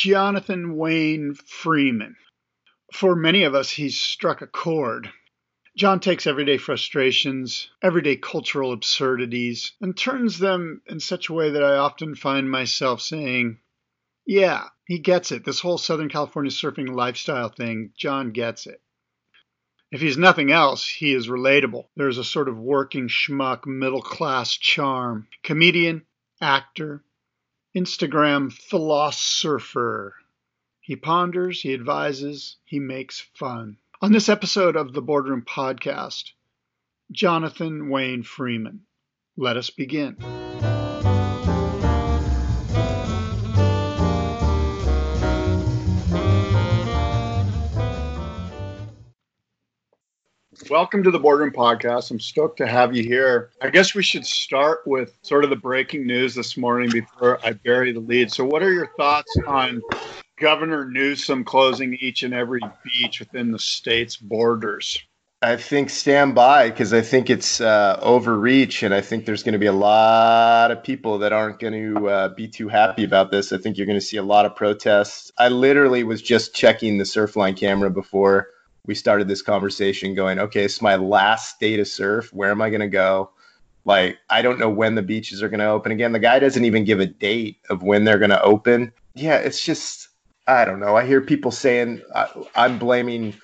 Jonathan Wayne Freeman. For many of us, he's struck a chord. John takes everyday frustrations, everyday cultural absurdities, and turns them in such a way that I often find myself saying, Yeah, he gets it. This whole Southern California surfing lifestyle thing, John gets it. If he's nothing else, he is relatable. There's a sort of working schmuck, middle class charm. Comedian, actor, Instagram philosopher. He ponders, he advises, he makes fun. On this episode of the Boardroom Podcast, Jonathan Wayne Freeman. Let us begin. Welcome to the Boardroom Podcast. I'm stoked to have you here. I guess we should start with sort of the breaking news this morning before I bury the lead. So, what are your thoughts on Governor Newsom closing each and every beach within the state's borders? I think stand by because I think it's uh, overreach, and I think there's going to be a lot of people that aren't going to uh, be too happy about this. I think you're going to see a lot of protests. I literally was just checking the Surfline camera before we started this conversation, going, "Okay, it's my last day to surf. Where am I going to go?" Like, I don't know when the beaches are going to open again. The guy doesn't even give a date of when they're going to open. Yeah, it's just I don't know. I hear people saying uh, I'm blaming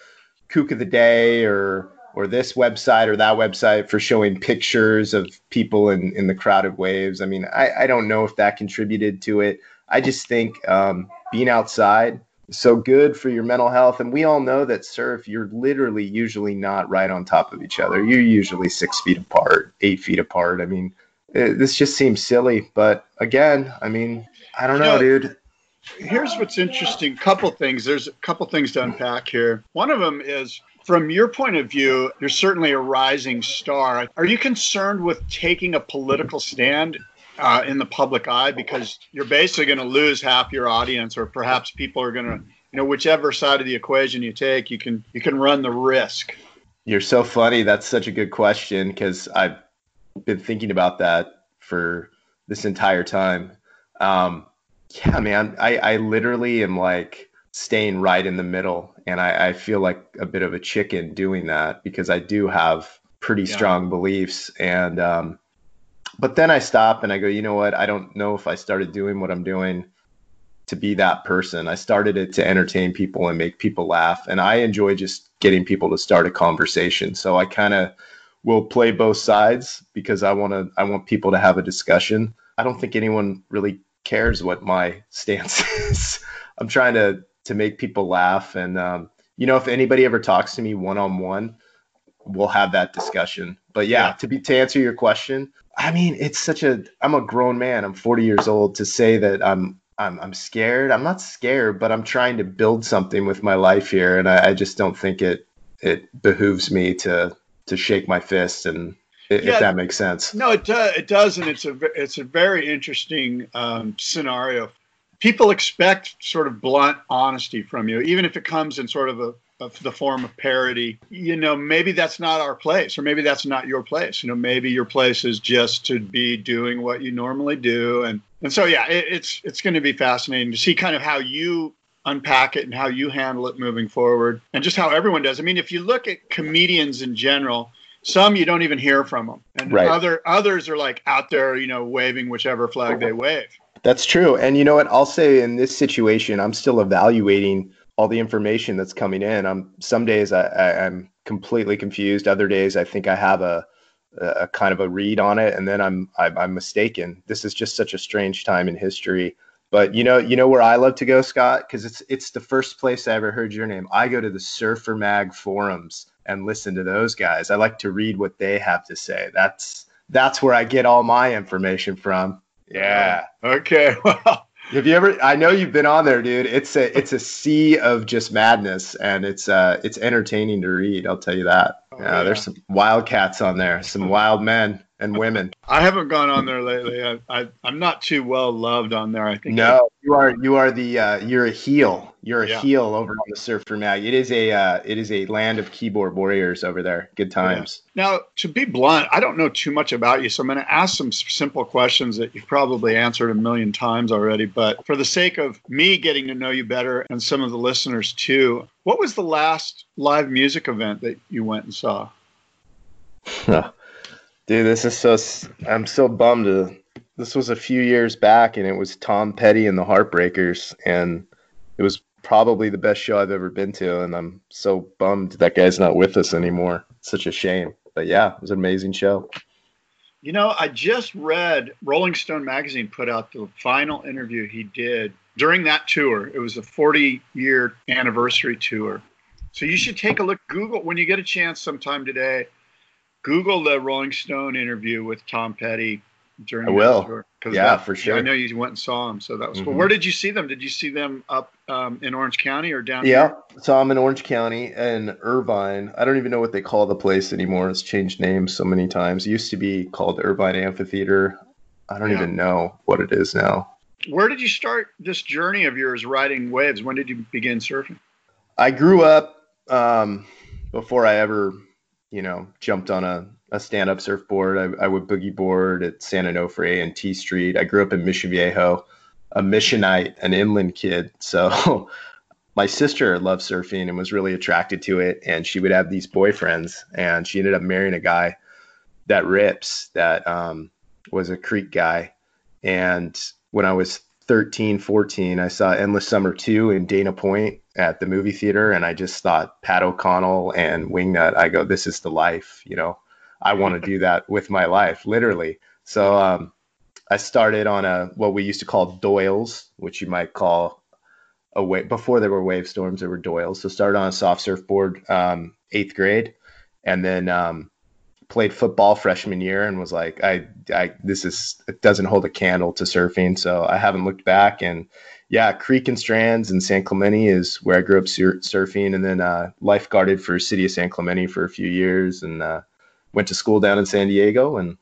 Kook of the Day or or this website or that website for showing pictures of people in, in the crowded waves. I mean, I, I don't know if that contributed to it. I just think um, being outside so good for your mental health. And we all know that surf, you're literally usually not right on top of each other. You're usually six feet apart, eight feet apart. I mean, it, this just seems silly. But again, I mean, I don't know, dude here's what's interesting couple things there's a couple things to unpack here one of them is from your point of view you're certainly a rising star are you concerned with taking a political stand uh, in the public eye because you're basically going to lose half your audience or perhaps people are going to you know whichever side of the equation you take you can you can run the risk you're so funny that's such a good question because i've been thinking about that for this entire time um, yeah, man, I, I literally am like staying right in the middle. And I, I feel like a bit of a chicken doing that because I do have pretty yeah. strong beliefs. And, um, but then I stop and I go, you know what? I don't know if I started doing what I'm doing to be that person. I started it to entertain people and make people laugh. And I enjoy just getting people to start a conversation. So I kind of will play both sides because I want to, I want people to have a discussion. I don't think anyone really cares what my stance is. I'm trying to to make people laugh, and um, you know, if anybody ever talks to me one on one, we'll have that discussion. But yeah, yeah, to be to answer your question, I mean, it's such a. I'm a grown man. I'm 40 years old. To say that I'm I'm I'm scared. I'm not scared, but I'm trying to build something with my life here, and I, I just don't think it it behooves me to to shake my fist and if yeah, that makes sense. No, it does. It does, and it's a it's a very interesting um, scenario. People expect sort of blunt honesty from you, even if it comes in sort of a of the form of parody. You know, maybe that's not our place, or maybe that's not your place. You know, maybe your place is just to be doing what you normally do, and and so yeah, it, it's it's going to be fascinating to see kind of how you unpack it and how you handle it moving forward, and just how everyone does. I mean, if you look at comedians in general some you don't even hear from them, and right. other others are like out there, you know, waving whichever flag they wave. That's true. And you know what? I'll say in this situation, I'm still evaluating all the information that's coming in. I'm some days I, I, am completely confused. Other days I think I have a, a kind of a read on it, and then I'm, I'm I'm mistaken. This is just such a strange time in history. But you know, you know where I love to go, Scott, because it's it's the first place I ever heard your name. I go to the Surfer Mag forums and listen to those guys. I like to read what they have to say. That's that's where I get all my information from. Yeah. Okay. Well, have you ever? I know you've been on there, dude. It's a it's a sea of just madness, and it's uh it's entertaining to read. I'll tell you that. Oh, yeah, there's some wildcats on there, some wild men. And women. I haven't gone on there lately. I, I am not too well loved on there. I think. No, you are you are the uh, you're a heel. You're a yeah. heel over on the Surfer Mag. It is a uh, it is a land of keyboard warriors over there. Good times. Yeah. Now, to be blunt, I don't know too much about you, so I'm going to ask some simple questions that you've probably answered a million times already. But for the sake of me getting to know you better and some of the listeners too, what was the last live music event that you went and saw? Dude, this is so. I'm so bummed. Uh, this was a few years back, and it was Tom Petty and the Heartbreakers, and it was probably the best show I've ever been to. And I'm so bummed that guy's not with us anymore. It's such a shame. But yeah, it was an amazing show. You know, I just read Rolling Stone magazine put out the final interview he did during that tour. It was a 40 year anniversary tour. So you should take a look. Google when you get a chance sometime today. Google the Rolling Stone interview with Tom Petty during I will. tour. Yeah, that, for sure. I know you went and saw them, so that was mm-hmm. cool. Where did you see them? Did you see them up um, in Orange County or down? Yeah, here? saw them in Orange County and Irvine. I don't even know what they call the place anymore. It's changed names so many times. It used to be called Irvine Amphitheater. I don't yeah. even know what it is now. Where did you start this journey of yours riding waves? When did you begin surfing? I grew up um, before I ever you know, jumped on a, a stand up surfboard. I, I, would boogie board at San Onofre and T Street. I grew up in Mission Viejo, a missionite, an inland kid. So my sister loved surfing and was really attracted to it. And she would have these boyfriends, and she ended up marrying a guy that rips, that um, was a creek guy. And when I was 13, 14, I saw Endless Summer 2 in Dana Point at the movie theater. And I just thought Pat O'Connell and Wingnut, I go, this is the life, you know, I want to do that with my life, literally. So um, I started on a, what we used to call Doyles, which you might call a wave, before there were Wavestorms, there were Doyles. So started on a soft surfboard, um, eighth grade. And then um, played football freshman year and was like, I, I, this is, it doesn't hold a candle to surfing. So I haven't looked back. And yeah, Creek and Strands and San Clemente is where I grew up sur- surfing and then uh, lifeguarded for City of San Clemente for a few years and uh, went to school down in San Diego. And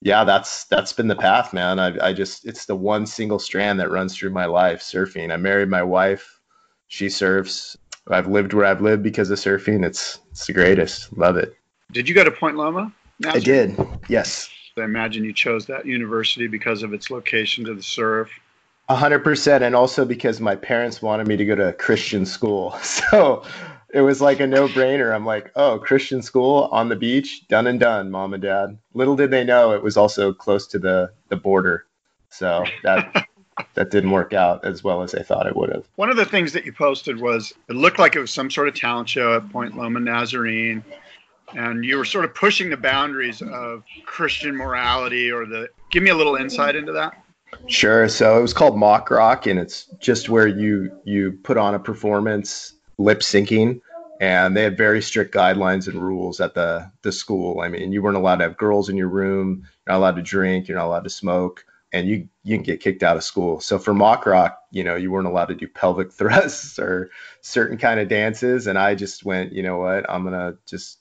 yeah, that's, that's been the path, man. I, I just, it's the one single strand that runs through my life, surfing. I married my wife. She surfs. I've lived where I've lived because of surfing. It's, it's the greatest. Love it. Did you go to Point Loma? I did. Yes. I imagine you chose that university because of its location to the surf. A hundred percent, and also because my parents wanted me to go to a Christian school, so it was like a no-brainer. I'm like, oh, Christian school on the beach, done and done, mom and dad. Little did they know it was also close to the the border, so that that didn't work out as well as they thought it would have. One of the things that you posted was it looked like it was some sort of talent show at Point Loma Nazarene and you were sort of pushing the boundaries of Christian morality or the give me a little insight into that. Sure. So it was called mock rock and it's just where you you put on a performance lip syncing and they had very strict guidelines and rules at the the school. I mean, you weren't allowed to have girls in your room, you're not allowed to drink, you're not allowed to smoke, and you you can get kicked out of school. So for mock rock, you know, you weren't allowed to do pelvic thrusts or certain kind of dances and I just went, you know what? I'm to just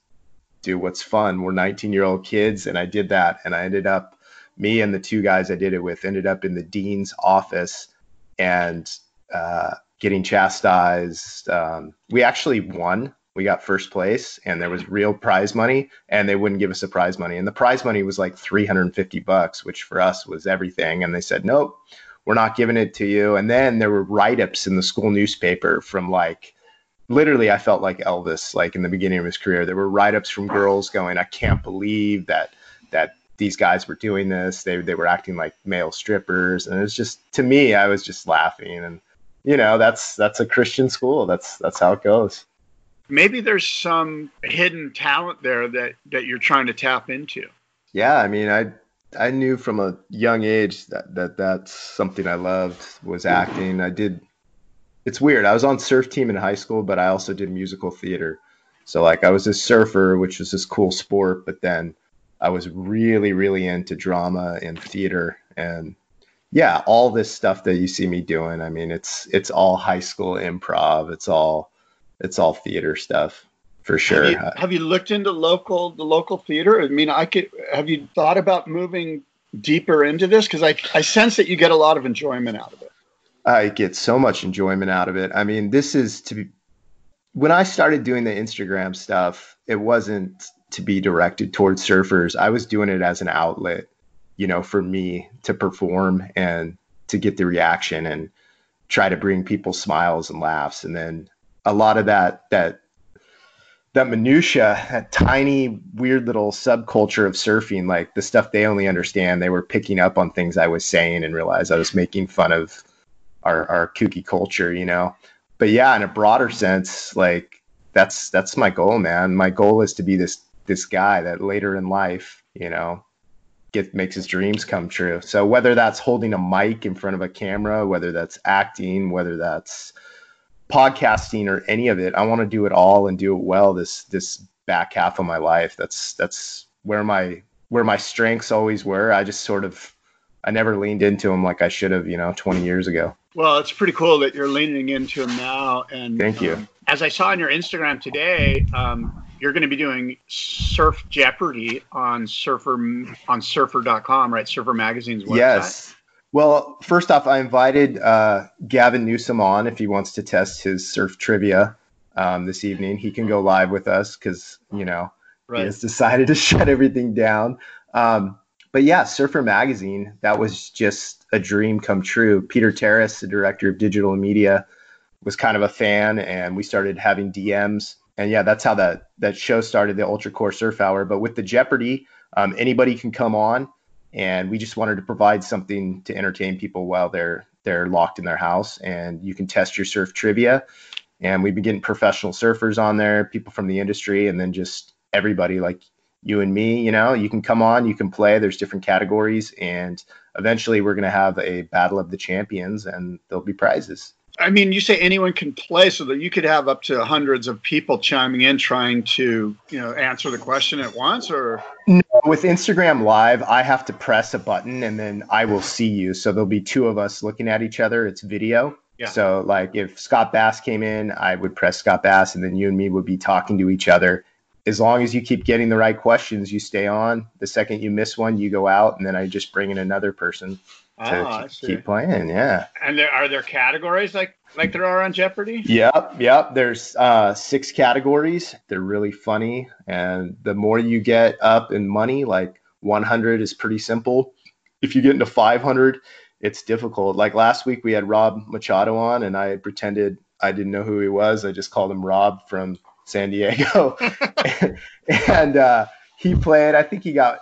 do what's fun. We're 19 year old kids, and I did that, and I ended up me and the two guys I did it with ended up in the dean's office and uh, getting chastised. Um, we actually won. We got first place, and there was real prize money, and they wouldn't give us the prize money. And the prize money was like 350 bucks, which for us was everything. And they said, nope, we're not giving it to you. And then there were write ups in the school newspaper from like literally I felt like Elvis like in the beginning of his career. There were write-ups from girls going, I can't believe that that these guys were doing this. They they were acting like male strippers. And it was just to me, I was just laughing and you know, that's that's a Christian school. That's that's how it goes. Maybe there's some hidden talent there that that you're trying to tap into. Yeah, I mean, I I knew from a young age that, that that's something I loved was acting. I did it's weird. I was on surf team in high school, but I also did musical theater. So like I was a surfer, which was this cool sport, but then I was really, really into drama and theater and yeah, all this stuff that you see me doing. I mean, it's it's all high school improv. It's all it's all theater stuff for sure. Have you, have you looked into local the local theater? I mean, I could. Have you thought about moving deeper into this? Because I I sense that you get a lot of enjoyment out of it. I get so much enjoyment out of it. I mean, this is to be. When I started doing the Instagram stuff, it wasn't to be directed towards surfers. I was doing it as an outlet, you know, for me to perform and to get the reaction and try to bring people smiles and laughs. And then a lot of that that that minutia, that tiny weird little subculture of surfing, like the stuff they only understand, they were picking up on things I was saying and realized I was making fun of our our kooky culture, you know. But yeah, in a broader sense, like that's that's my goal, man. My goal is to be this this guy that later in life, you know, get makes his dreams come true. So whether that's holding a mic in front of a camera, whether that's acting, whether that's podcasting or any of it. I want to do it all and do it well this this back half of my life. That's that's where my where my strengths always were. I just sort of I never leaned into them like I should have, you know, 20 years ago. Well, it's pretty cool that you're leaning into them now. And thank you. Um, as I saw on your Instagram today, um, you're going to be doing Surf Jeopardy on Surfer on Surfer.com, right? Surfer Magazine's website. Yes. Well, first off, I invited uh, Gavin Newsom on if he wants to test his surf trivia um, this evening. He can go live with us because you know right. he has decided to shut everything down. Um, but yeah, Surfer Magazine, that was just a dream come true. Peter Terrace, the director of digital media, was kind of a fan, and we started having DMs. And yeah, that's how that that show started, the Ultra Core Surf Hour. But with the Jeopardy, um, anybody can come on and we just wanted to provide something to entertain people while they're they're locked in their house. And you can test your surf trivia and we've been getting professional surfers on there people from the industry and then just everybody like you and me you know? You can come on you can play there's different categories and eventually we're going to have a battle of the champions and there'll be prizes I mean, you say anyone can play, so that you could have up to hundreds of people chiming in trying to, you know, answer the question at once, or no, with Instagram Live, I have to press a button and then I will see you. So there'll be two of us looking at each other. It's video. Yeah. So like if Scott Bass came in, I would press Scott Bass, and then you and me would be talking to each other. As long as you keep getting the right questions, you stay on. The second you miss one, you go out, and then I just bring in another person to oh, keep playing. Yeah. And there are there categories like like there are on Jeopardy? Yep, yep. There's uh, six categories. They're really funny, and the more you get up in money, like 100 is pretty simple. If you get into 500, it's difficult. Like last week, we had Rob Machado on, and I pretended I didn't know who he was. I just called him Rob from San Diego, and uh, he played. I think he got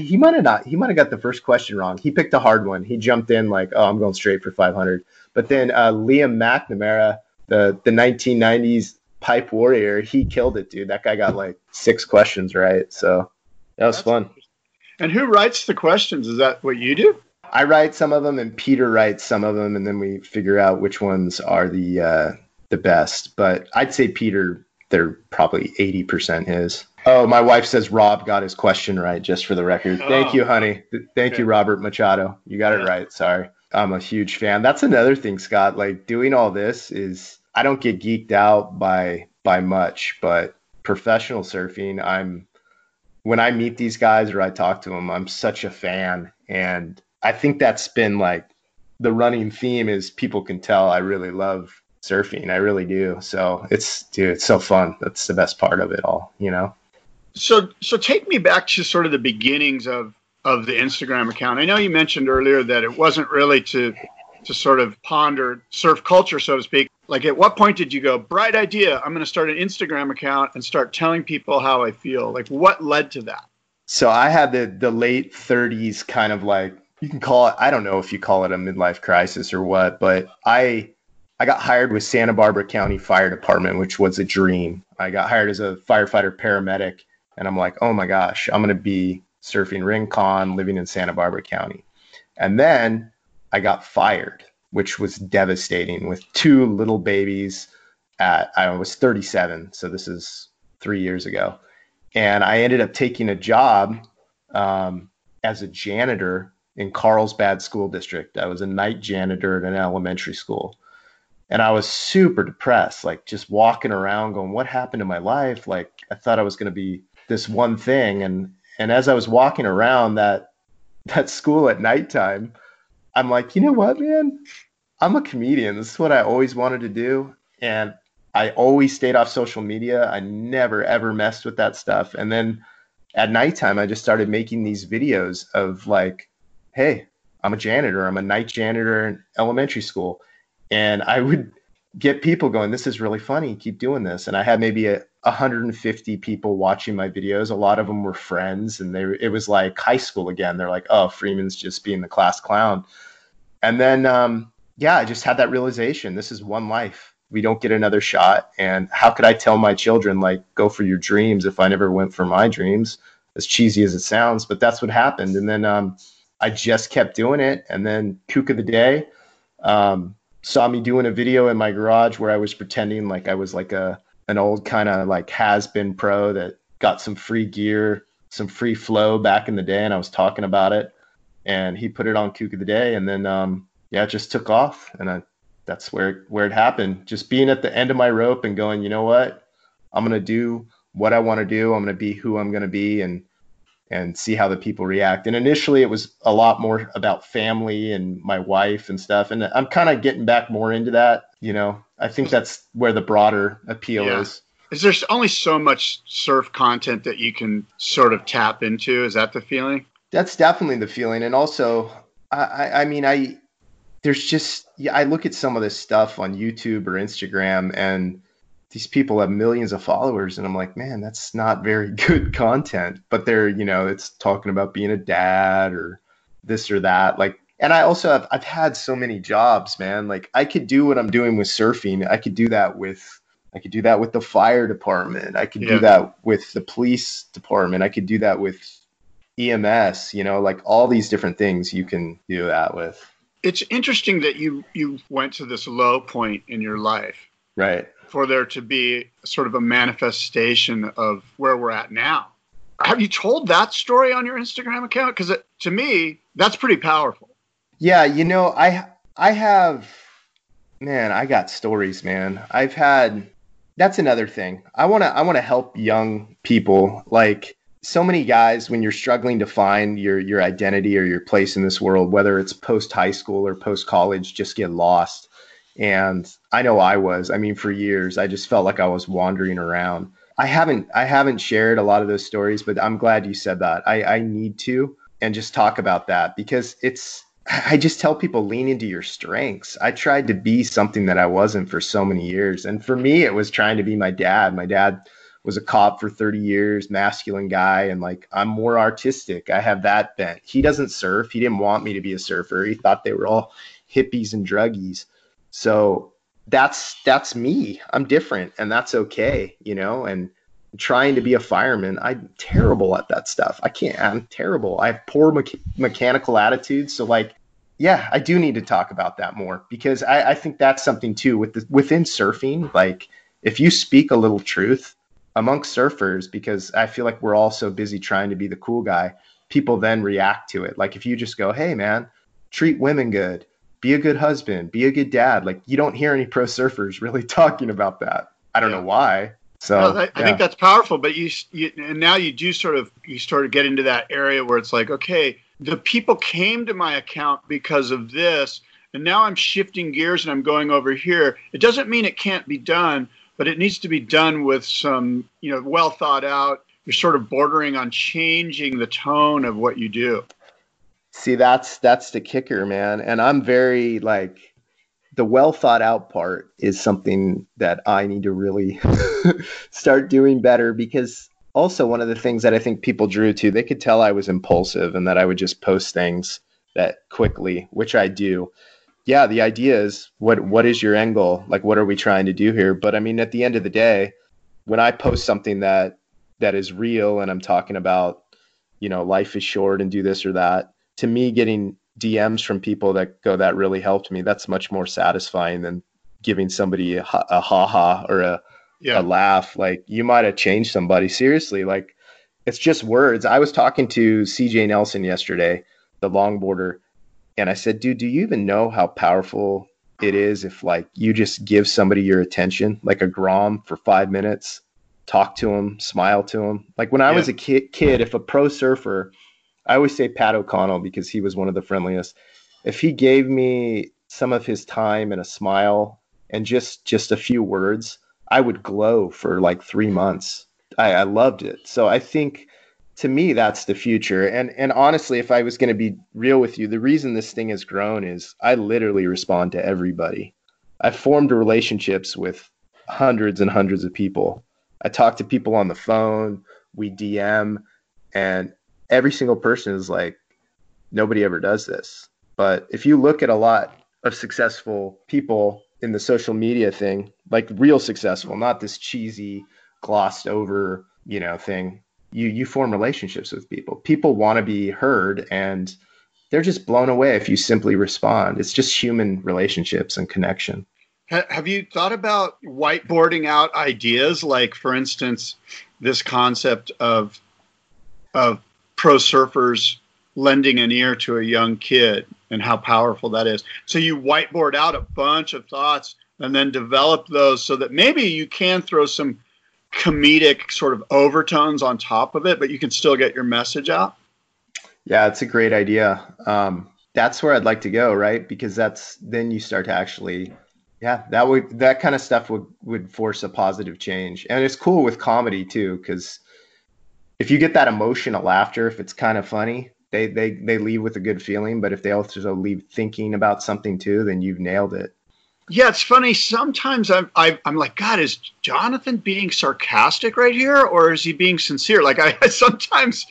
he might have not. He might have got the first question wrong. He picked a hard one. He jumped in like, "Oh, I'm going straight for 500." But then uh, Liam McNamara, the the 1990s pipe warrior, he killed it, dude. That guy got like six questions right. So that was That's fun. And who writes the questions? Is that what you do? I write some of them, and Peter writes some of them, and then we figure out which ones are the uh, the best. But I'd say Peter, they're probably 80% his. Oh, my wife says Rob got his question right, just for the record. Oh. Thank you, honey. Thank okay. you, Robert Machado. You got yeah. it right. Sorry. I'm a huge fan. That's another thing, Scott. Like doing all this is I don't get geeked out by by much, but professional surfing, I'm when I meet these guys or I talk to them, I'm such a fan. And I think that's been like the running theme is people can tell I really love surfing. I really do. So it's dude, it's so fun. That's the best part of it all, you know. So so take me back to sort of the beginnings of of the Instagram account. I know you mentioned earlier that it wasn't really to to sort of ponder surf culture, so to speak. Like, at what point did you go, bright idea, I'm going to start an Instagram account and start telling people how I feel? Like, what led to that? So I had the the late 30s kind of like you can call it I don't know if you call it a midlife crisis or what, but I I got hired with Santa Barbara County Fire Department, which was a dream. I got hired as a firefighter paramedic and I'm like, "Oh my gosh, I'm going to be surfing Rincon, living in Santa Barbara County. And then I got fired, which was devastating with two little babies at, I was 37. So this is three years ago. And I ended up taking a job um, as a janitor in Carlsbad School District. I was a night janitor at an elementary school. and I was super depressed, like just walking around going, what happened to my life? Like I thought I was going to be this one thing. And, and as I was walking around that, that school at nighttime, I'm like, you know what, man? I'm a comedian. This is what I always wanted to do. And I always stayed off social media. I never ever messed with that stuff. And then at nighttime, I just started making these videos of like, hey, I'm a janitor. I'm a night janitor in elementary school. And I would get people going, this is really funny. Keep doing this. And I had maybe a 150 people watching my videos. A lot of them were friends and they, it was like high school again. They're like, oh, Freeman's just being the class clown. And then, um, yeah, I just had that realization. This is one life. We don't get another shot. And how could I tell my children, like, go for your dreams if I never went for my dreams? As cheesy as it sounds, but that's what happened. And then um, I just kept doing it. And then Kook of the Day um, saw me doing a video in my garage where I was pretending like I was like a an old kind of like has been pro that got some free gear, some free flow back in the day, and I was talking about it. And he put it on Kook of the Day, and then um, yeah, it just took off, and I, that's where where it happened. Just being at the end of my rope and going, you know what, I'm gonna do what I want to do. I'm gonna be who I'm gonna be, and and see how the people react. And initially, it was a lot more about family and my wife and stuff. And I'm kind of getting back more into that. You know, I think that's where the broader appeal yeah. is. Is there only so much surf content that you can sort of tap into? Is that the feeling? That's definitely the feeling. And also, I, I mean, I there's just yeah, I look at some of this stuff on YouTube or Instagram, and these people have millions of followers and i'm like man that's not very good content. But they're you know it's talking about being a dad or this or that. Like and i also have i've had so many jobs man. Like i could do what i'm doing with surfing. I could do that with i could do that with the fire department. I could yeah. do that with the police department. I could do that with ems you know like all these different things you can do that with. It's interesting that you you went to this low point in your life. Right for there to be sort of a manifestation of where we're at now. Have you told that story on your Instagram account? Because to me, that's pretty powerful. Yeah, you know, I I have, man, I got stories, man. I've had. That's another thing. I wanna I wanna help young people. Like so many guys, when you're struggling to find your your identity or your place in this world, whether it's post high school or post college, just get lost and I know I was. I mean, for years, I just felt like I was wandering around. I haven't I haven't shared a lot of those stories, but I'm glad you said that. I, I need to and just talk about that because it's I just tell people lean into your strengths. I tried to be something that I wasn't for so many years. And for me, it was trying to be my dad. My dad was a cop for 30 years, masculine guy, and like I'm more artistic. I have that bent. He doesn't surf. He didn't want me to be a surfer. He thought they were all hippies and druggies. So that's that's me. I'm different and that's okay, you know, and trying to be a fireman, I'm terrible at that stuff. I can't I'm terrible. I have poor me- mechanical attitude, so like yeah, I do need to talk about that more because I, I think that's something too with the, within surfing. Like if you speak a little truth amongst surfers, because I feel like we're all so busy trying to be the cool guy, people then react to it. Like if you just go, "Hey, man, treat women good," be a good husband, be a good dad. Like you don't hear any pro surfers really talking about that. I don't yeah. know why. So no, I, yeah. think that's powerful, but you, you and now you do sort of you sort of get into that area where it's like, okay, the people came to my account because of this, and now I'm shifting gears and I'm going over here. It doesn't mean it can't be done, but it needs to be done with some, you know, well thought out. You're sort of bordering on changing the tone of what you do. See, that's that's the kicker, man. And I'm very like the well thought out part is something that I need to really start doing better because also one of the things that I think people drew to, they could tell I was impulsive and that I would just post things that quickly, which I do. Yeah, the idea is what what is your goal? Like what are we trying to do here? But I mean at the end of the day, when I post something that that is real and I'm talking about, you know, life is short and do this or that, to me, getting DMs from people that go, that really helped me, that's much more satisfying than giving somebody a, a ha ha or a, yeah. a laugh. Like you might have changed somebody. Seriously, like it's just words. I was talking to CJ Nelson yesterday, the longboarder, and I said, dude, do you even know how powerful it is if like you just give somebody your attention, like a Grom for five minutes, talk to them, smile to them. Like when I yeah. was a kid, kid, if a pro surfer, I always say Pat O'Connell because he was one of the friendliest. If he gave me some of his time and a smile and just just a few words, I would glow for like three months. I, I loved it. So I think to me that's the future and and honestly if i was going to be real with you the reason this thing has grown is i literally respond to everybody i've formed relationships with hundreds and hundreds of people i talk to people on the phone we dm and every single person is like nobody ever does this but if you look at a lot of successful people in the social media thing like real successful not this cheesy glossed over you know thing you you form relationships with people. People want to be heard and they're just blown away if you simply respond. It's just human relationships and connection. Have you thought about whiteboarding out ideas like for instance this concept of of pro surfers lending an ear to a young kid and how powerful that is. So you whiteboard out a bunch of thoughts and then develop those so that maybe you can throw some comedic sort of overtones on top of it, but you can still get your message out. Yeah, it's a great idea. Um, that's where I'd like to go, right? Because that's then you start to actually, yeah, that would that kind of stuff would would force a positive change, and it's cool with comedy too, because if you get that emotional laughter, if it's kind of funny, they they they leave with a good feeling. But if they also leave thinking about something too, then you've nailed it. Yeah, it's funny. Sometimes I'm I, am like, God, is Jonathan being sarcastic right here, or is he being sincere? Like I sometimes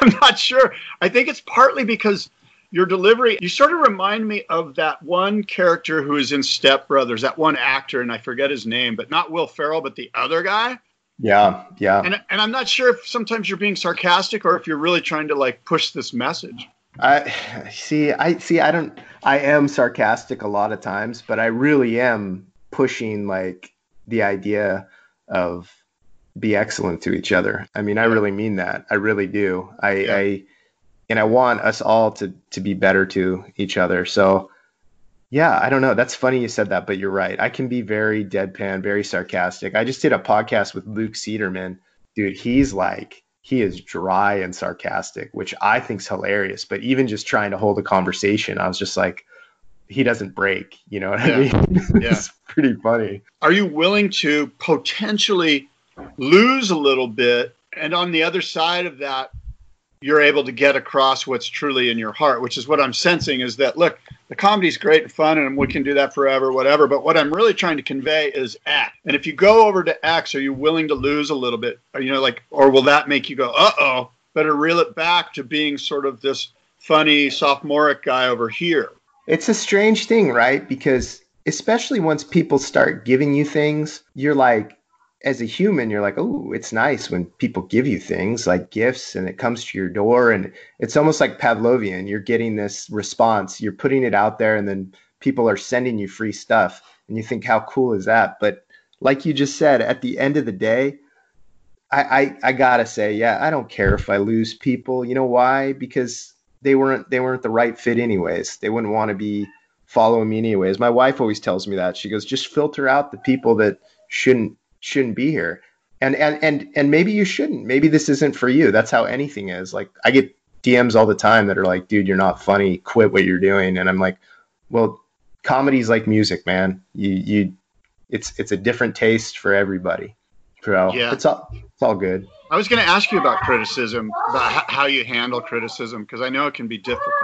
I'm not sure. I think it's partly because your delivery. You sort of remind me of that one character who is in Step Brothers, that one actor, and I forget his name, but not Will Ferrell, but the other guy. Yeah, yeah. And and I'm not sure if sometimes you're being sarcastic or if you're really trying to like push this message. I see. I see. I don't. I am sarcastic a lot of times, but I really am pushing like the idea of be excellent to each other. I mean, I really mean that. I really do. I, yeah. I and I want us all to to be better to each other. So, yeah, I don't know. That's funny you said that, but you're right. I can be very deadpan, very sarcastic. I just did a podcast with Luke Cederman. Dude, he's like he is dry and sarcastic, which I think is hilarious. But even just trying to hold a conversation, I was just like, he doesn't break. You know what yeah. I mean? yeah. it's pretty funny. Are you willing to potentially lose a little bit? And on the other side of that, you're able to get across what's truly in your heart, which is what I'm sensing is that look, the comedy's great and fun and we can do that forever, whatever. But what I'm really trying to convey is X. And if you go over to X, are you willing to lose a little bit? Are you know, like, or will that make you go, uh oh, better reel it back to being sort of this funny sophomoric guy over here? It's a strange thing, right? Because especially once people start giving you things, you're like, as a human, you're like, oh, it's nice when people give you things like gifts and it comes to your door. And it's almost like Pavlovian. You're getting this response, you're putting it out there, and then people are sending you free stuff. And you think, how cool is that? But like you just said, at the end of the day, I, I, I gotta say, yeah, I don't care if I lose people. You know why? Because they weren't they weren't the right fit anyways. They wouldn't want to be following me anyways. My wife always tells me that. She goes, just filter out the people that shouldn't shouldn't be here. And and and and maybe you shouldn't. Maybe this isn't for you. That's how anything is. Like I get DMs all the time that are like, "Dude, you're not funny. Quit what you're doing." And I'm like, "Well, comedy's like music, man. You you it's it's a different taste for everybody." So yeah. it's all it's all good. I was going to ask you about criticism, about how you handle criticism, because I know it can be difficult.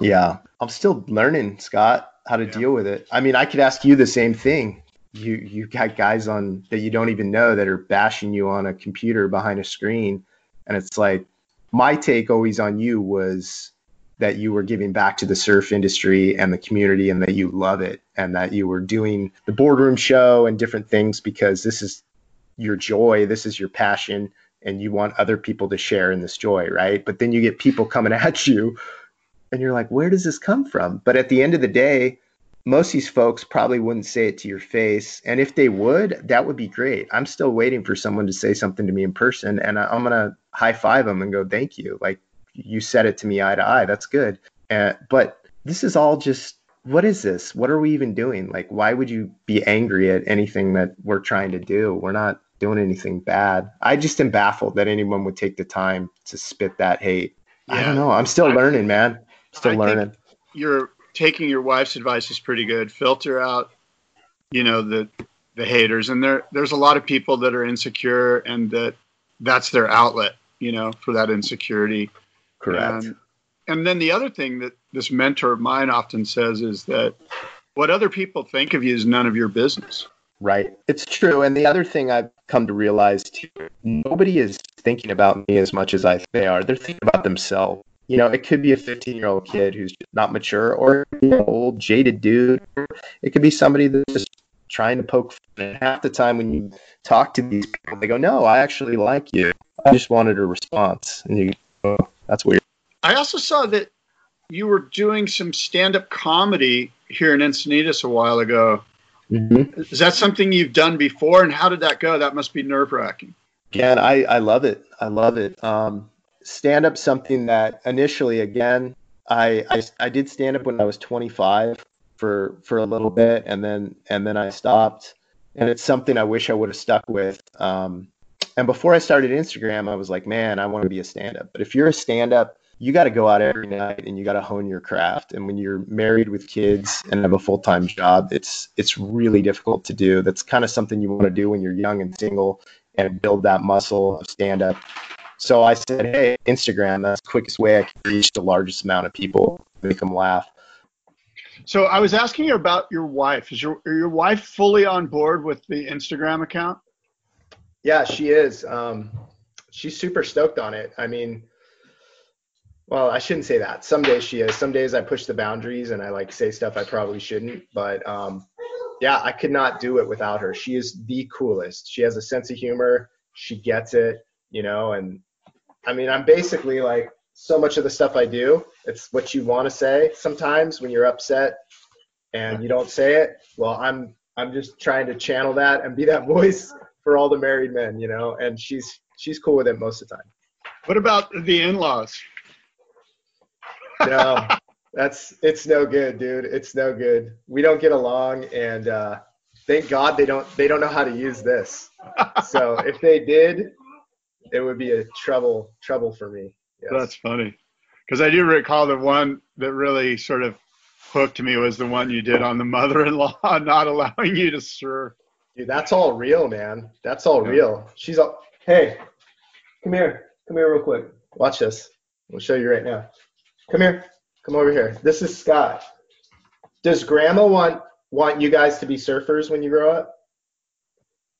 Yeah, I'm still learning, Scott, how to yeah. deal with it. I mean, I could ask you the same thing you you got guys on that you don't even know that are bashing you on a computer behind a screen. And it's like my take always on you was that you were giving back to the surf industry and the community and that you love it and that you were doing the boardroom show and different things because this is your joy this is your passion and you want other people to share in this joy right? But then you get people coming at you and you're like where does this come from? But at the end of the day most of these folks probably wouldn't say it to your face. And if they would, that would be great. I'm still waiting for someone to say something to me in person, and I'm going to high five them and go, thank you. Like you said it to me eye to eye. That's good. Uh, but this is all just what is this? What are we even doing? Like, why would you be angry at anything that we're trying to do? We're not doing anything bad. I just am baffled that anyone would take the time to spit that hate. Yeah. I don't know. I'm still I, learning, man. Still I learning. you're taking your wife's advice is pretty good. Filter out, you know, the the haters, and there there's a lot of people that are insecure, and that that's their outlet, you know, for that insecurity. Correct. And, and then the other thing that this mentor of mine often says is that what other people think of you is none of your business. Right. It's true. And the other thing I've come to realize too, nobody is thinking about me as much as I they are. They're thinking about themselves. You know, it could be a 15 year old kid who's not mature or an old jaded dude. It could be somebody that's just trying to poke fun. And half the time when you talk to these people, they go, no, I actually like you. I just wanted a response. And you go, oh, that's weird. I also saw that you were doing some stand up comedy here in Encinitas a while ago. Mm-hmm. Is that something you've done before? And how did that go? That must be nerve wracking. Again, I, I love it. I love it. Um, stand up something that initially, again, I, I, I did stand up when I was 25 for for a little bit, and then and then I stopped. And it's something I wish I would have stuck with. Um, and before I started Instagram, I was like, man, I want to be a stand up. But if you're a stand up you got to go out every night and you got to hone your craft. And when you're married with kids and have a full time job, it's it's really difficult to do. That's kind of something you want to do when you're young and single and build that muscle of stand up. So I said, hey, Instagram, that's the quickest way I can reach the largest amount of people, make them laugh. So I was asking you about your wife. Is your your wife fully on board with the Instagram account? Yeah, she is. Um, she's super stoked on it. I mean, well, I shouldn't say that. Some days she is. Some days I push the boundaries and I like say stuff I probably shouldn't. But um, yeah, I could not do it without her. She is the coolest. She has a sense of humor. She gets it, you know. And I mean, I'm basically like so much of the stuff I do. It's what you want to say. Sometimes when you're upset and you don't say it, well, I'm I'm just trying to channel that and be that voice for all the married men, you know. And she's she's cool with it most of the time. What about the in-laws? no, that's it's no good, dude. It's no good. We don't get along, and uh, thank God they don't they don't know how to use this. So if they did, it would be a trouble trouble for me. Yes. That's funny, because I do recall the one that really sort of hooked me was the one you did on the mother-in-law not allowing you to serve. Dude, that's all real, man. That's all yeah. real. She's all, hey, come here, come here real quick. Watch this. We'll show you right now. Come here. Come over here. This is Scott. Does grandma want want you guys to be surfers when you grow up?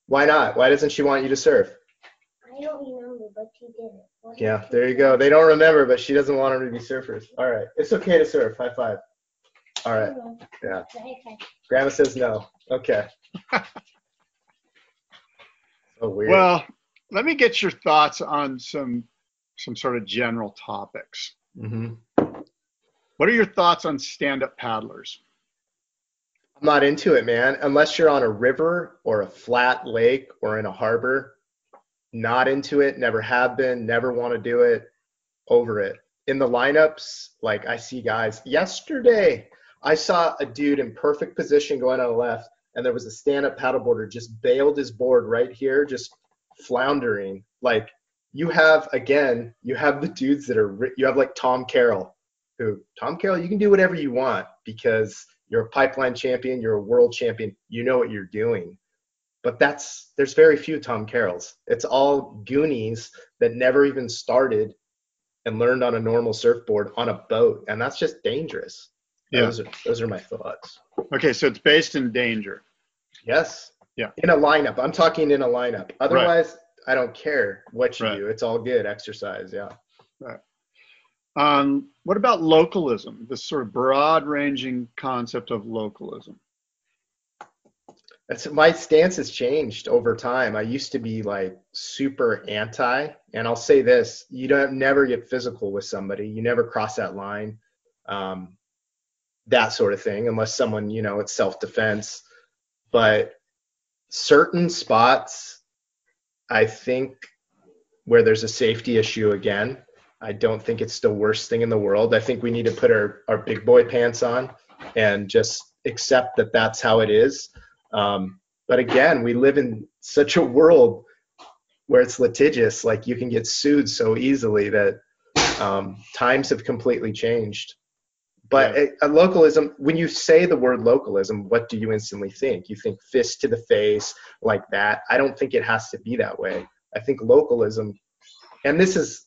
Why not? Why doesn't she want you to surf? I don't remember, but she did it. yeah, there you go. They don't remember, but she doesn't want them to be surfers. All right. It's okay to surf. High five. All right. Yeah. Grandma says no. Okay. so weird. Well, let me get your thoughts on some some sort of general topics. Mm-hmm. What are your thoughts on stand-up paddlers? I'm not into it, man. Unless you're on a river or a flat lake or in a harbor, not into it. Never have been. Never want to do it. Over it. In the lineups, like I see guys. Yesterday, I saw a dude in perfect position going on the left, and there was a stand-up paddleboarder just bailed his board right here, just floundering. Like you have again, you have the dudes that are. You have like Tom Carroll who Tom Carroll, you can do whatever you want because you're a pipeline champion, you're a world champion, you know what you're doing. But that's there's very few Tom Carrolls. It's all Goonies that never even started and learned on a normal surfboard on a boat, and that's just dangerous. Yeah. Those are those are my thoughts. Okay, so it's based in danger. Yes. Yeah. In a lineup. I'm talking in a lineup. Otherwise, right. I don't care what you right. do. It's all good exercise. Yeah. Right. Um, what about localism, this sort of broad ranging concept of localism? That's, my stance has changed over time. I used to be like super anti, and I'll say this: you don't never get physical with somebody. You never cross that line, um, that sort of thing, unless someone you know it's self defense. But certain spots, I think, where there's a safety issue again, I don't think it's the worst thing in the world. I think we need to put our, our big boy pants on and just accept that that's how it is. Um, but again, we live in such a world where it's litigious, like you can get sued so easily that um, times have completely changed. But Yeah. a, a localism, when you say the word localism, what do you instantly think? You think fist to the face, like that. I don't think it has to be that way. I think localism, and this is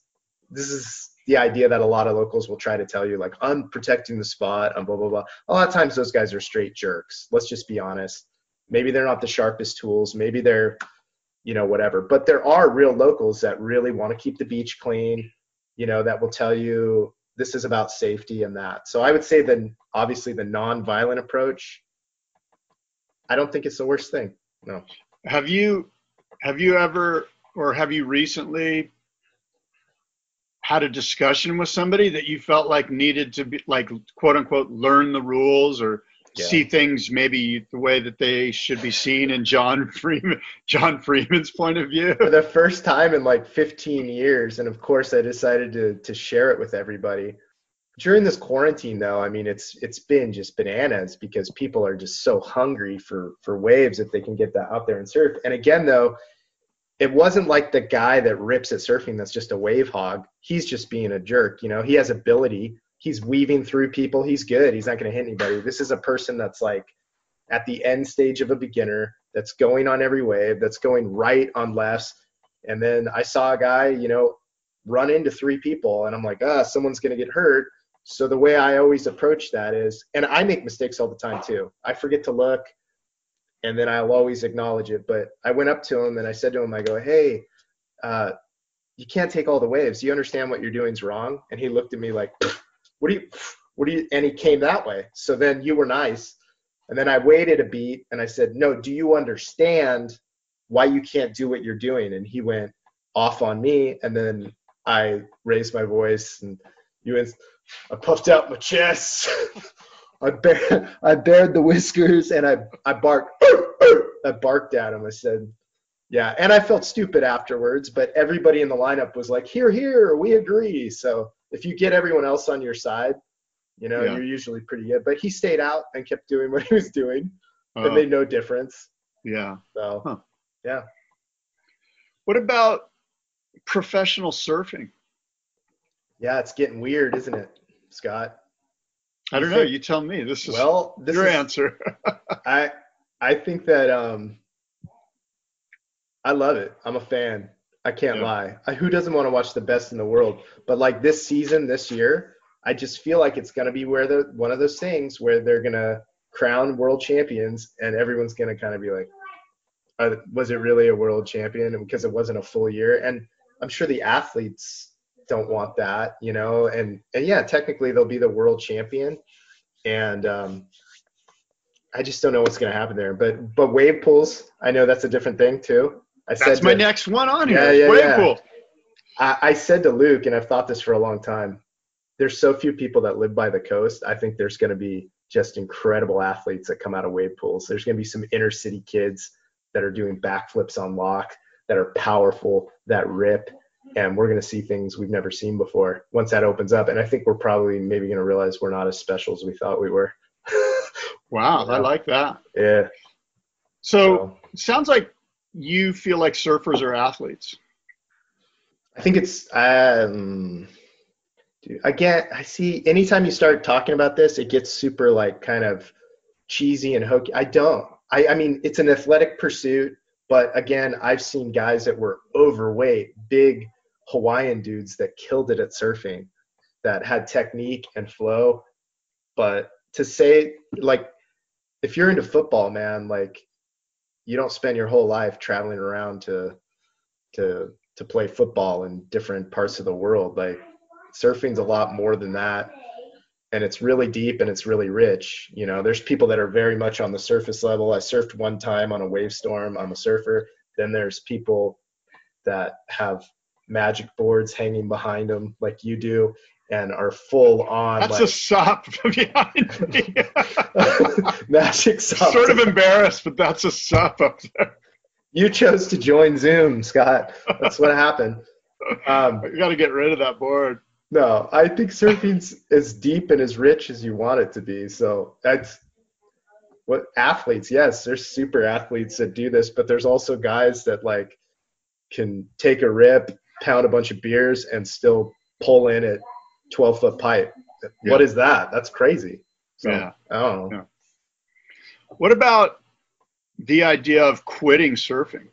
this is the idea that a lot of locals will try to tell you, like I'm protecting the spot, I'm blah blah blah. A lot of times those guys are straight jerks. Let's just be honest. Maybe they're not the sharpest tools. Maybe they're, you know, whatever. But there are real locals that really want to keep the beach clean. You know, that will tell you this is about safety and that. So I would say that obviously the non-violent approach. I don't think it's the worst thing. No. Have you have you ever or have you recently had a discussion with somebody that you felt like needed to be like quote unquote learn the rules or Yeah. see things maybe the way that they should be seen in John Freeman John Freeman's point of view? for the first time in like 15 years and of course i decided to to share it with everybody during this quarantine though i mean it's it's been just bananas because people are just so hungry for for waves if they can get that out there and surf and again though it wasn't like the guy that rips at surfing that's just a wave hog he's just being a jerk you know he has ability he's weaving through people he's good he's not going to hit anybody this is a person that's like at the end stage of a beginner that's going on every wave, that's going right on lefts. And then I saw a guy, you know, run into three people, and I'm like, ah, someone's going to get hurt. So the way I always approach that is, and I make mistakes all the time too. I forget to look, and then I'll always acknowledge it. But I went up to him and I said to him, I go, hey, uh, you can't take all the waves. You understand what you're doing is wrong? And he looked at me like, what do you, what do you? And he came that way. So then you were nice. And then I waited a beat and I said, No, do you understand why you can't do what you're doing? And he went off on me. And then I raised my voice and you ins- I puffed out my chest. I, bar- I bared the whiskers and I, I barked. I barked at him. I said, Yeah. And I felt stupid afterwards, but everybody in the lineup was like, Here, here, we agree. So if you get everyone else on your side, you know, Yeah. you're usually pretty good. But he stayed out and kept doing what he was doing. Uh, It made no difference. yeah. So Huh. What about professional surfing? yeah, it's getting weird, isn't it, Scott? I don't You know. think- You tell me. This is Well, this your is, answer. I I think that um I love it. I'm a fan. I can't Yeah. lie. I, who doesn't want to watch the best in the world? But like this season, this year, I just feel like it's gonna be where the one of those things where they're gonna crown world champions, and everyone's gonna kind of be like, uh, was it really a world champion? And because it wasn't a full year, and I'm sure the athletes don't want that, you know. And and yeah, technically they'll be the world champion, and um, I just don't know what's going to happen there. But but wave pools, I know that's a different thing too. I That's said my to- next one on here. Yeah, yeah, Wave yeah. pool. I, I said to Luke, and I've thought this for a long time. There's so few people that live by the coast. I think there's going to be just incredible athletes that come out of wave pools. There's going to be some inner city kids that are doing backflips on lock, that are powerful, that rip, and we're going to see things we've never seen before once that opens up. And I think we're probably maybe going to realize we're not as special as we thought we were. Wow, I like that. yeah. So So sounds like you feel like surfers are athletes. I think it's um dude, again, I see anytime you start talking about this, it gets super like kind of cheesy and hokey. I don't. I, I mean it's an athletic pursuit, but again, I've seen guys that were overweight, big Hawaiian dudes that killed it at surfing, that had technique and flow. But to say like if you're into football, man, like you don't spend your whole life traveling around to to to play football in different parts of the world. Like surfing's a lot more than that. And it's really deep and it's really rich. You know, there's people that are very much on the surface level. I surfed one time on a Wavestorm. I'm a surfer. Then there's people that have magic boards hanging behind them like you do and are full on That's a like sup behind me. magic stuff. sort of embarrassed, but that's a sup up there. You chose to join Zoom, Scott. That's what happened. Um, You got to get rid of that board. No, I think surfing's as deep and as rich as you want it to be. So that's what athletes, yes, there's super athletes that do this, but there's also guys that like can take a rip, pound a bunch of beers, and still pull in at 12 foot pipe. What Yeah. is that? That's crazy. So Yeah. I don't know. Yeah. What about the idea of quitting surfing?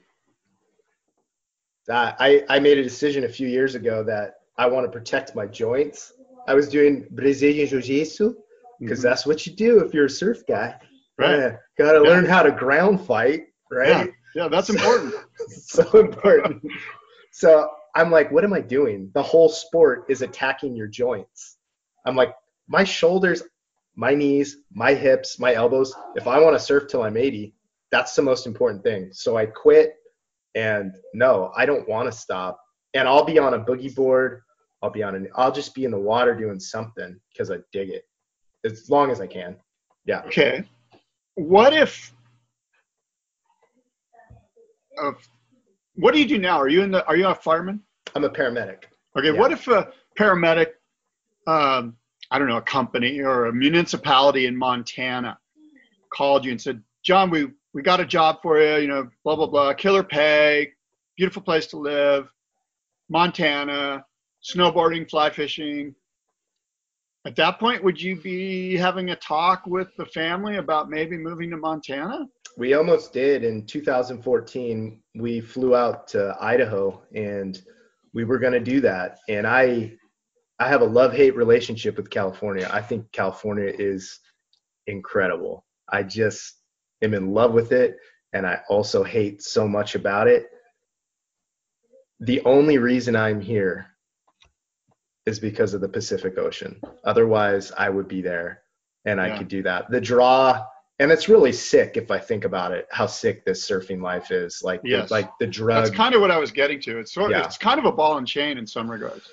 That I, I made a decision a few years ago that I want to protect my joints. I was doing Brazilian Jiu-Jitsu because Mhm. that's what you do if you're a surf guy. Right. Yeah, Got to learn how to ground fight, right? Yeah, that's important. so important. so I'm like, what am I doing? The whole sport is attacking your joints. I'm like, my shoulders, my knees, my hips, my elbows. If I want to surf till I'm 80, that's the most important thing. So I quit, and no, I don't want to stop. And I'll be on a boogie board. I'll be on an. I'll just be in the water doing something because I dig it, as long as I can. Yeah. Okay. What if? What do you do now? Are you in the? Are you a fireman? I'm a paramedic. Okay. Yeah. What if a paramedic, um, I don't know, a company or a municipality in Montana, called you and said, "John, we we got a job for you. You know, blah blah blah, killer pay, beautiful place to live, Montana, snowboarding, fly fishing." At that point, would you be having a talk with the family about maybe moving to Montana? We almost did in 2014. We flew out to Idaho and we were going to do that. And I, I have a love-hate relationship with California. I think California is incredible. I just am in love with it, and I also hate so much about it. The only reason I'm here is because of the Pacific Ocean. Otherwise, I would be there and I Yeah. could do that. The draw, and it's really sick if I think about it, how sick this surfing life is. Like, the- like the drug. That's kind of what I was getting to. It's sort Yeah. it's kind of a ball and chain in some regards.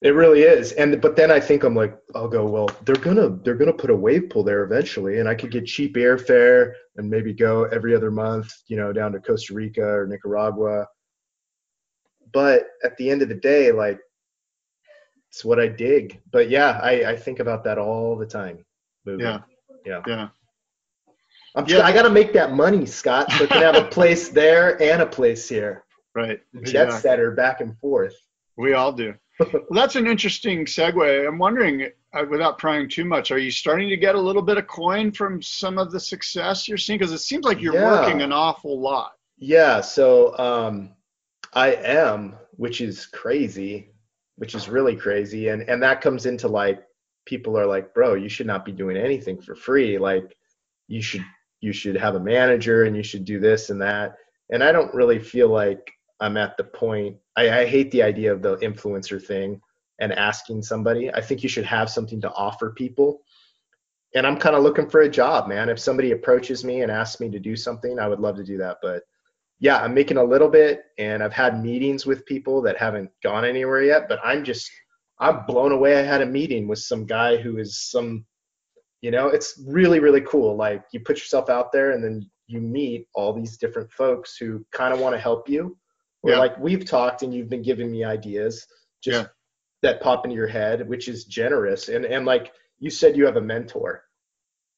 It really is. And but then I think I'm like, I'll go, well, they're gonna they're gonna put a wave pool there eventually, and I could get cheap airfare and maybe go every other month, you know, down to Costa Rica or Nicaragua. But at the end of the day, like it's what I dig. But yeah, I, I think about that all the time. Moving. Yeah. Yeah. Yeah. I'm Yeah. I gotta make that money, Scott, so I can have a place there and a place here. Right. Jet Exactly. setter back and forth. We all do. Well, that's an interesting segue. I'm wondering, uh, without prying too much, are you starting to get a little bit of coin from some of the success you're seeing? Because it seems like you're Yeah. working an awful lot. Yeah, so um, I am, which is crazy, which is really crazy, and and that comes into like people are like, bro, you should not be doing anything for free. Like, you should you should have a manager and you should do this and that. And I don't really feel like I'm at the point. I, I hate the idea of the influencer thing and asking somebody. I think you should have something to offer people. And I'm kind of looking for a job, man. If somebody approaches me and asks me to do something, I would love to do that. But yeah, I'm making a little bit, and I've had meetings with people that haven't gone anywhere yet. But I'm just, I'm blown away. I had a meeting with some guy who is some, you know, it's really, really cool. Like you put yourself out there, and then you meet all these different folks who kind of want to help you. Or Yeah. like we've talked, and you've been giving me ideas just Yeah. that pop into your head, which is generous. And and like you said, you have a mentor.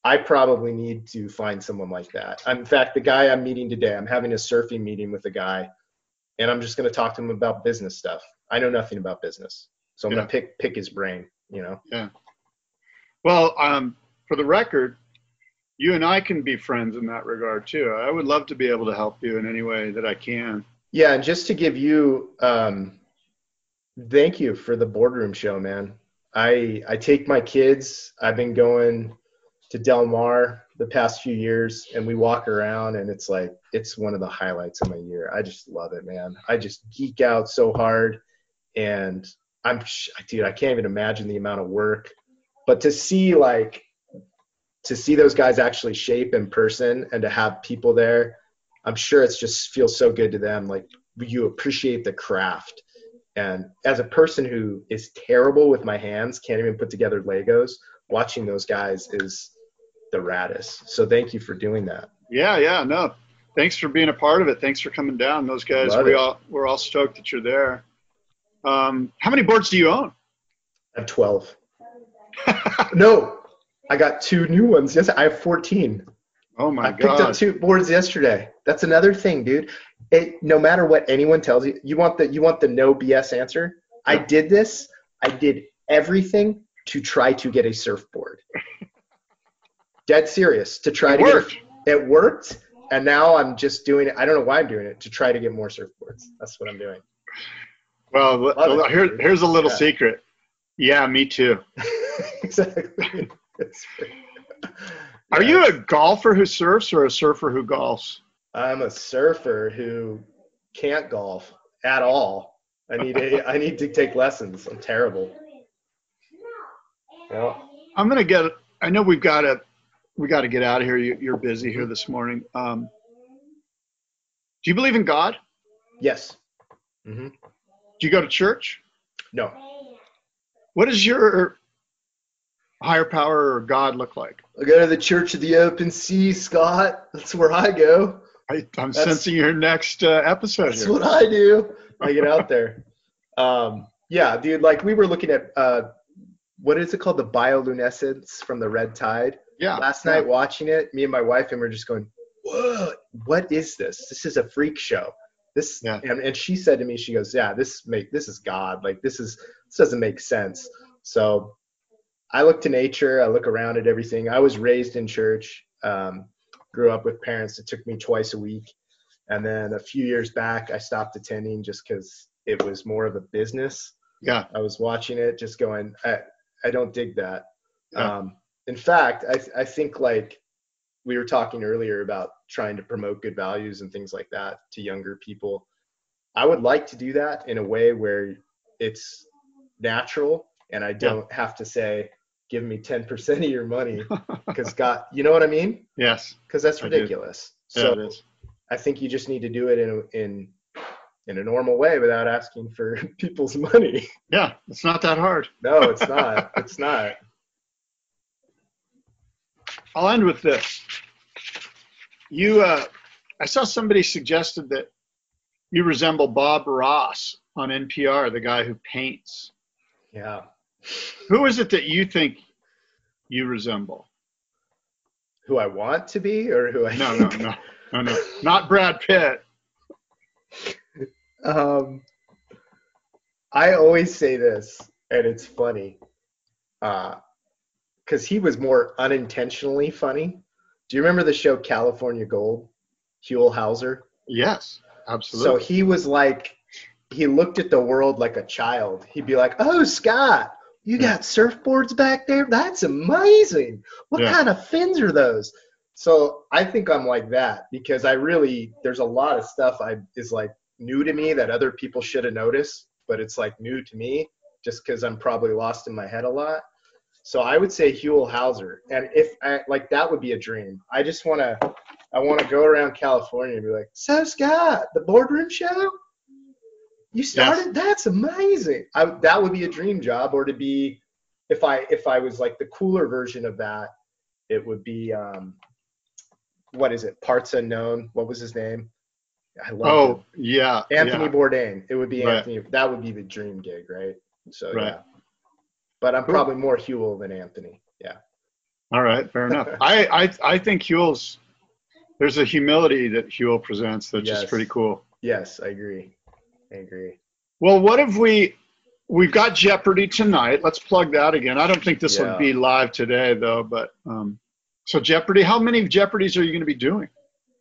I probably need to find someone like that. In fact, the guy I'm meeting today, I'm having a surfing meeting with a guy, and I'm just going to talk to him about business stuff. I know nothing about business, so I'm Yeah. going to pick pick his brain. You know, Yeah. Well, um, for the record, you and I can be friends in that regard too. I would love to be able to help you in any way that I can. yeah. And just to give you, um, thank you for the boardroom show, man. I I take my kids. I've been going to Del Mar the past few years, and we walk around, and it's like it's one of the highlights of my year. I just love it, man. I just geek out so hard, and I'm dude. I can't even imagine the amount of work, but to see like to see those guys actually shape in person, and to have people there, I'm sure it's just feels so good to them. Like you appreciate the craft. And as a person who is terrible with my hands, can't even put together Legos, watching those guys is the raddest. So thank you for doing that. Yeah, yeah, no. Thanks for being a part of it. Thanks for coming down. Those guys, Love we it. all we're all stoked that you're there. Um, how many boards do you own? I have 12. No, I got two new ones. Yes, I have 14. oh my god. I picked up two boards yesterday. That's another thing, dude. It, no matter what anyone tells you, you want the you want the no BS answer. I did this. I did everything to try to get a surfboard. Dead serious to try It to worked. get it worked, and now I'm just doing it. I don't know why I'm doing it to try to get more surfboards. That's what I'm doing. Well, Love here, dude. here's a little Yeah. secret. Yeah, me too. exactly. Are Yeah. you a golfer who surfs or a surfer who golfs? I'm a surfer who can't golf at all. I need a, I need to take lessons. I'm terrible. Well, I'm gonna get. I know we've got to. We got to get out of here. You, you're busy here this morning. Um, do you believe in God? yes. hmm Do you go to church? No. What does your higher power or God look like? I go to the Church of the Open Sea, Scott. That's where I go. I, I'm That's- sensing your next uh, episode That's here. what I do. I get out there. Um, yeah, dude. Like we were looking at uh, what is it called? The bioluminescence from the red tide. Yeah. last yeah. night watching it, me and my wife and we're just going, "What? What is this? This is a freak show." This Yeah. and, and she said to me, she goes, "Yeah, this make this is God. Like this is this doesn't make sense." So I look to nature. I look around at everything. I was raised in church. Um, grew up with parents that took me twice a week, and then a few years back, I stopped attending just because it was more of a business. Yeah. I was watching it, just going, I, I don't dig that. Yeah. Um, in fact, I, I think like we were talking earlier about trying to promote good values and things like that to younger people. I would like to do that in a way where it's natural and I don't have to say, give me 10% of your money because God, you know what I mean? Yes. Because that's ridiculous. Yeah, So it is. I think you just need to do it in in in a normal way without asking for people's money. Yeah. It's not that hard. No, it's not. it's not. I'll end with this. You, uh, I saw somebody suggested that you resemble Bob Ross on NPR, the guy who paints. Yeah. Who is it that you think you resemble? Who I want to be or who I No, no, think? no, no, no, not Brad Pitt. Um, I always say this, and it's funny, because he was more unintentionally funny. Do you remember the show California Gold? Huell Howser. Yes, absolutely. So he was like, he looked at the world like a child. He'd be like, "Oh, Scott, you got surfboards back there? That's amazing. What Yeah. kind of fins are those?" So I think I'm like that because I really there's a lot of stuff I is like new to me that other people should have noticed, but it's like new to me just because I'm probably lost in my head a lot. So I would say Huell Howser, and if I like that would be a dream. I just want to, I want to go around California and be like, "So Scott, the boardroom show, you started? That's amazing." I that would be a dream job, or to be, if I if I was like the cooler version of that, it would be um, what is it? Parts unknown. What was his name? I love oh, yeah. Anthony yeah. Bourdain. It would be Right. Anthony. That would be the dream gig, right? So Right. yeah. But I'm Cool. probably more Huell than Anthony. Yeah. All right, fair enough. I, I, I think Huell's, there's a humility that Huell presents that's Yes. just pretty cool. Yes, I agree. I agree. Well, what if we, we've got Jeopardy tonight. Let's plug that again. I don't think this Yeah. will be live today though, but, um, so Jeopardy, how many Jeopardies are you going to be doing?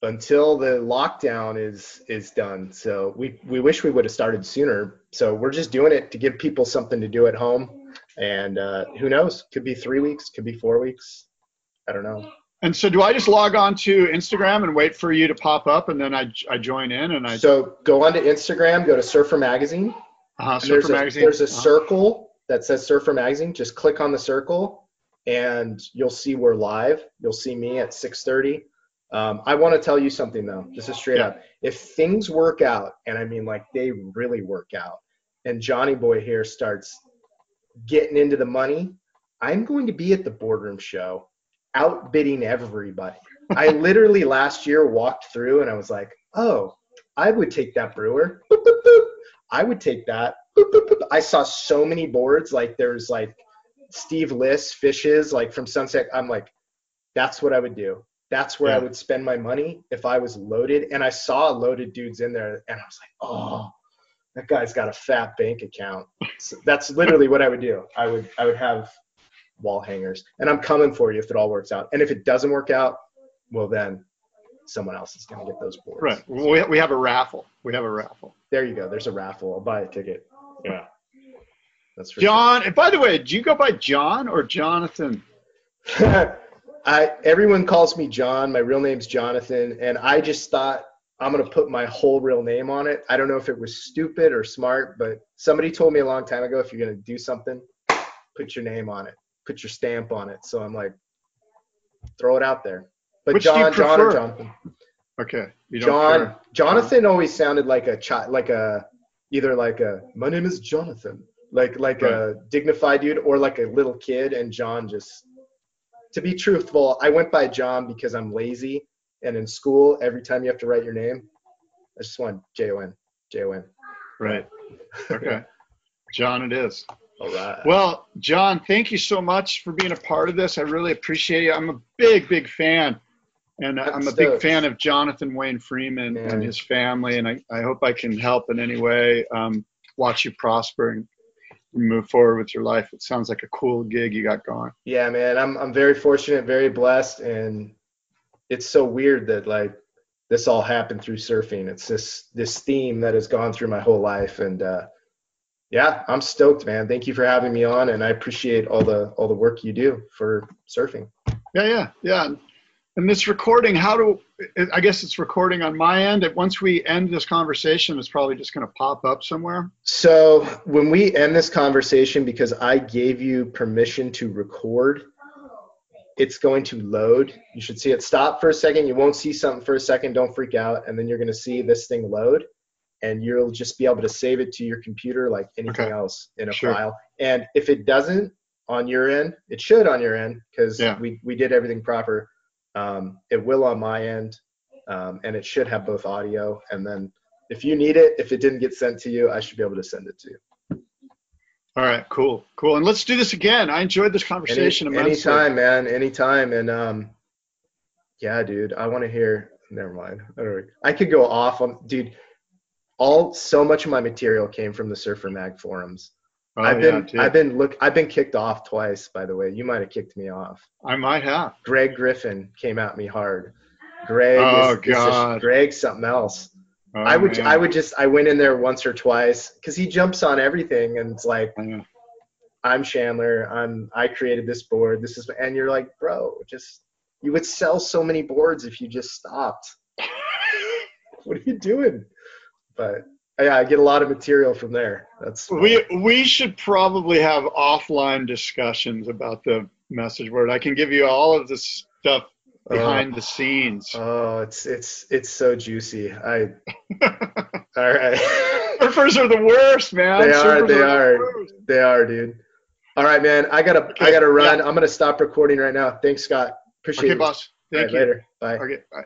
Until the lockdown is is done. So we we wish we would have started sooner. So we're just doing it to give people something to do at home. And uh, who knows? Could be three weeks. Could be four weeks. I don't know. And so do I just log on to Instagram and wait for you to pop up and then I, I join in and I, So go onto Instagram. Go to Surfer Magazine. uh And there's Surfer a, Magazine. There's a Uh-huh. circle that says Surfer Magazine. Just click on the circle, and you'll see we're live. You'll see me at 6:30. Um, I want to tell you something though. This is straight Yeah. up. If things work out, and I mean like they really work out, and Johnny Boy here starts getting into the money, I'm going to be at the boardroom show, outbidding everybody. I literally last year walked through and I was like, oh, I would take that brewer. Boop, boop, boop. I would take that. I saw so many boards. Like there's like Steve Lis fishes like from Sunset. I'm like, that's what I would do. That's where I would spend my money if I was loaded. And I saw loaded dudes in there, and I was like, oh, that guy's got a fat bank account. So that's literally what I would do. I would I would have wall hangers, and I'm coming for you if it all works out. And if it doesn't work out, well then someone else is gonna get those boards. Right. We, we have a raffle. We have a raffle. There you go. There's a raffle. I'll buy a ticket. Yeah. That's for John, and by the way, do you go by John or Jonathan? I everyone calls me John. My real name's Jonathan, and I just thought I'm gonna put my whole real name on it. I don't know if it was stupid or smart, but somebody told me a long time ago if you're gonna do something, put your name on it, put your stamp on it. So I'm like, throw it out there. But Which John, John, or? Jonathan. Okay. You don't John, care. Jonathan always sounded like a child, like a either like a my name is Jonathan, like like a dignified dude, or like a little kid. And John just, to be truthful, I went by John because I'm lazy, and in school, every time you have to write your name, I just want J O N, J O N. Right. Okay. John, it is. All right. Well, John, thank you so much for being a part of this. I really appreciate it. I'm a big, big fan. And I'm I'm a big fan of Jonathan Wayne Freeman Man. and his family. And I, I hope I can help in any way, um, watch you prosper and move forward with your life. It sounds like a cool gig you got going. Yeah, man, I'm I'm very fortunate, very blessed, and it's so weird that like this all happened through surfing. It's this this theme that has gone through my whole life, and uh, yeah, I'm stoked, man. Thank you for having me on, and I appreciate all the all the work you do for surfing. Yeah, yeah, yeah. And this recording, how do I guess it's recording on my end. Once we end this conversation, it's probably just going to pop up somewhere. So when we end this conversation, because I gave you permission to record, it's going to load. You should see it stop for a second. You won't see something for a second. Don't freak out. And then you're going to see this thing load. And you'll just be able to save it to your computer like anything Okay. else in a Sure. file. And if it doesn't on your end, it should on your end because Yeah. we, we did everything proper. Um, it will on my end. Um, and it should have both audio. And then if you need it, if it didn't get sent to you, I should be able to send it to you. All right, cool, cool. And let's do this again. I enjoyed this conversation Any, immensely. anytime, man. Anytime. And um, yeah, dude, I want to hear. Never mind. I, could go off on, dude. All so much of my material came from the Surfer Mag forums. Oh, I've been, dude. I've been look, I've been kicked off twice. By the way, you might have kicked me off. I might have. Greg Griffin came at me hard. Greg, Oh, is, is God. Greg's something else. Oh, I would, man. I would just, I went in there once or twice because he jumps on everything, and it's like, oh, I know. I'm Chandler. I'm I created this board. This is and you're like, bro, just you would sell so many boards if you just stopped. what are you doing? But yeah, I get a lot of material from there. That's We we should probably have offline discussions about the message board. I can give you all of this stuff Uh, behind the scenes. oh, it's it's it's so juicy. I all right. Surfers are the worst, man. They are, Surfers they the are. worst. they are, dude. All right, man. I gotta I gotta run. yeah. I'm gonna stop recording right now. Thanks, Scott. Appreciate it. Okay, it. boss. All Thank right, you. Later. Bye. Okay, bye.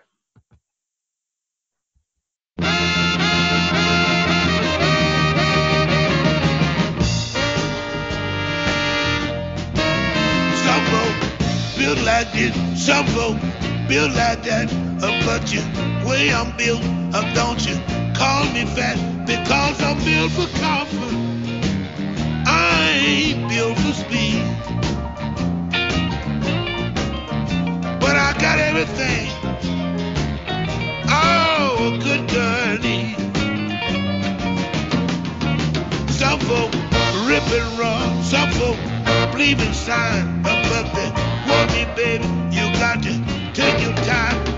Build like this, some folk build like that. But you, way I'm built, uh, don't you call me fat because I'm built for comfort. I ain't built for speed, but I got everything. Oh, a good girl needs. Some folk rip and run, some folk believe in sign, they want me, baby. You got to take your time